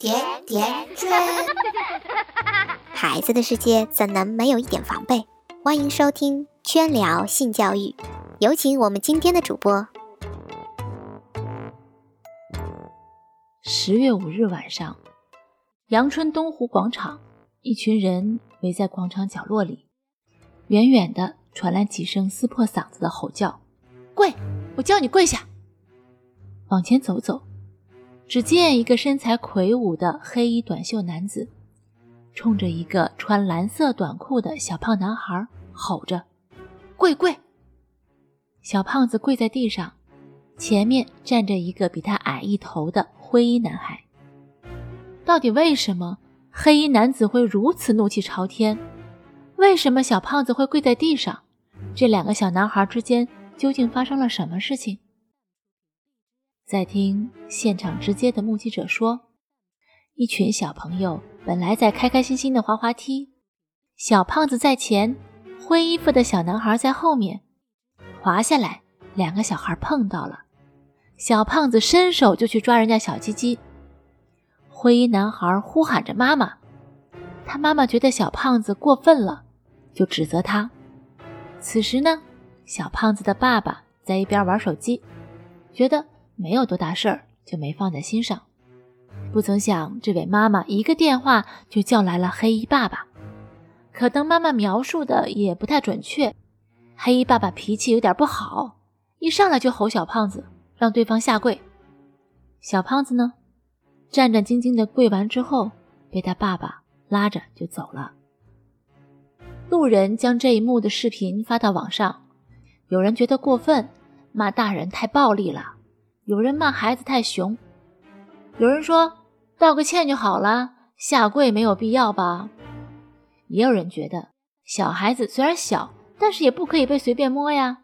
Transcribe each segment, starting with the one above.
甜甜圈，孩子的世界怎能没有一点防备？欢迎收听圈聊性教育，有请我们今天的主播。十月五日晚上，阳春东湖广场，一群人围在广场角落里，远远的传来几声撕破嗓子的吼叫：“跪！我叫你跪下！”往前走走。只见一个身材魁梧的黑衣短袖男子，冲着一个穿蓝色短裤的小胖男孩吼着：“跪跪！”小胖子跪在地上，前面站着一个比他矮一头的灰衣男孩。到底为什么黑衣男子会如此怒气朝天？为什么小胖子会跪在地上？这两个小男孩之间究竟发生了什么事情？在听现场直接的目击者说，一群小朋友本来在开开心心的滑滑梯，小胖子在前，灰衣服的小男孩在后面，滑下来，两个小孩碰到了，小胖子伸手就去抓人家小鸡鸡，灰衣男孩呼喊着妈妈，他妈妈觉得小胖子过分了，就指责他。此时呢，小胖子的爸爸在一边玩手机，觉得。没有多大事儿，就没放在心上。不曾想，这位妈妈一个电话就叫来了黑衣爸爸。可当妈妈描述的也不太准确，黑衣爸爸脾气有点不好，一上来就吼小胖子，让对方下跪。小胖子呢，战战兢兢的跪完之后，被他爸爸拉着就走了。路人将这一幕的视频发到网上，有人觉得过分，骂大人太暴力了。有人骂孩子太熊，有人说道个歉就好了，下跪没有必要吧？也有人觉得小孩子虽然小，但是也不可以被随便摸呀。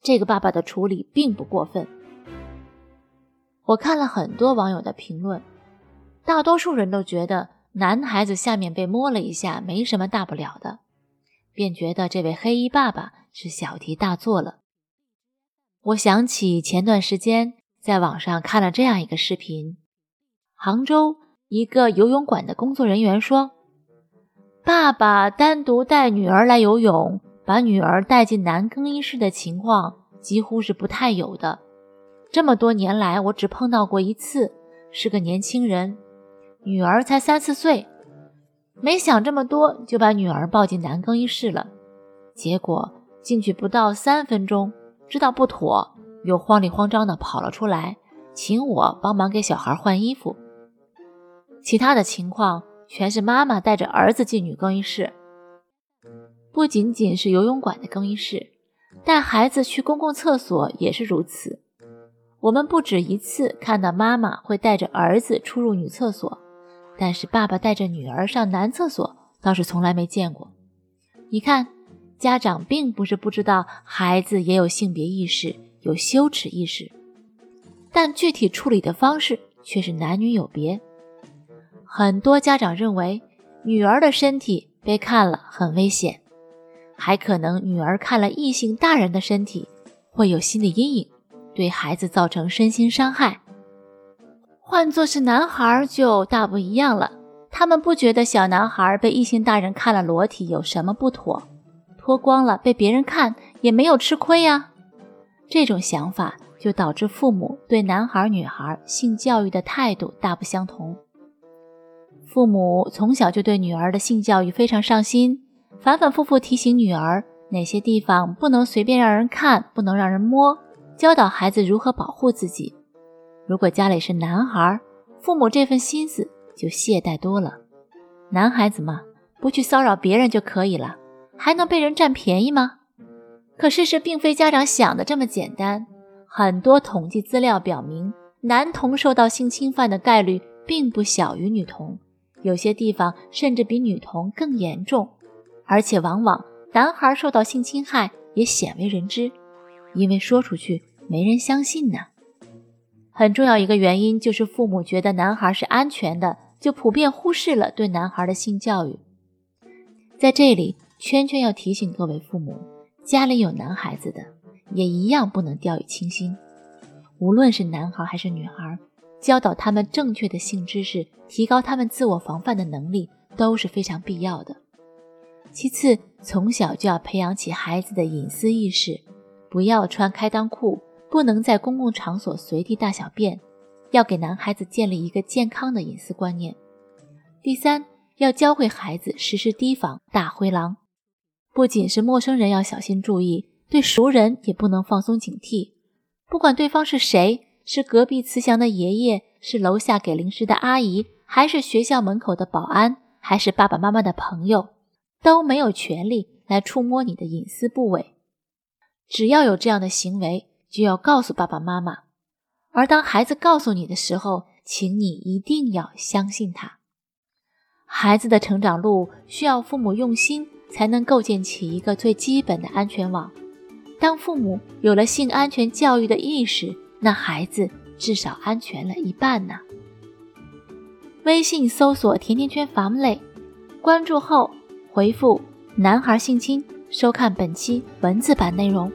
这个爸爸的处理并不过分。我看了很多网友的评论，大多数人都觉得男孩子下面被摸了一下没什么大不了的，便觉得这位黑衣爸爸是小题大做了。我想起前段时间。在网上看了这样一个视频，杭州一个游泳馆的工作人员说：“爸爸单独带女儿来游泳，把女儿带进男更衣室的情况几乎是不太有的。这么多年来，我只碰到过一次，是个年轻人，女儿才三四岁，没想这么多就把女儿抱进男更衣室了。结果进去不到三分钟，知道不妥。”又慌里慌张地跑了出来，请我帮忙给小孩换衣服。其他的情况全是妈妈带着儿子进女更衣室。不仅仅是游泳馆的更衣室，带孩子去公共厕所也是如此。我们不止一次看到妈妈会带着儿子出入女厕所，但是爸爸带着女儿上男厕所倒是从来没见过。你看，家长并不是不知道孩子也有性别意识。有羞耻意识，但具体处理的方式却是男女有别。很多家长认为女儿的身体被看了很危险，还可能女儿看了异性大人的身体会有心理阴影，对孩子造成身心伤害。换做是男孩就大不一样了，他们不觉得小男孩被异性大人看了裸体有什么不妥，脱光了被别人看也没有吃亏呀。这种想法就导致父母对男孩女孩性教育的态度大不相同。父母从小就对女儿的性教育非常上心，反反复复提醒女儿哪些地方不能随便让人看，不能让人摸，教导孩子如何保护自己。如果家里是男孩，父母这份心思就懈怠多了。男孩子嘛，不去骚扰别人就可以了，还能被人占便宜吗？可事实并非家长想的这么简单。很多统计资料表明，男童受到性侵犯的概率并不小于女童，有些地方甚至比女童更严重。而且，往往男孩受到性侵害也鲜为人知，因为说出去没人相信呢。很重要一个原因就是父母觉得男孩是安全的，就普遍忽视了对男孩的性教育。在这里，圈圈要提醒各位父母。家里有男孩子的，也一样不能掉以轻心。无论是男孩还是女孩，教导他们正确的性知识，提高他们自我防范的能力都是非常必要的。其次，从小就要培养起孩子的隐私意识，不要穿开裆裤，不能在公共场所随地大小便，要给男孩子建立一个健康的隐私观念。第三，要教会孩子时时提防大灰狼，不仅是陌生人要小心注意，对熟人也不能放松警惕，不管对方是谁。是隔壁慈祥的爷爷，是楼下给零食的阿姨，还是学校门口的保安，还是爸爸妈妈的朋友，都没有权利来触摸你的隐私部位。只要有这样的行为，就要告诉爸爸妈妈。而当孩子告诉你的时候，请你一定要相信他。孩子的成长路需要父母用心，才能构建起一个最基本的安全网。当父母有了性安全教育的意识，那孩子至少安全了一半呢。微信搜索“甜甜圈 family”，关注后回复“男孩性侵”收看本期文字版内容。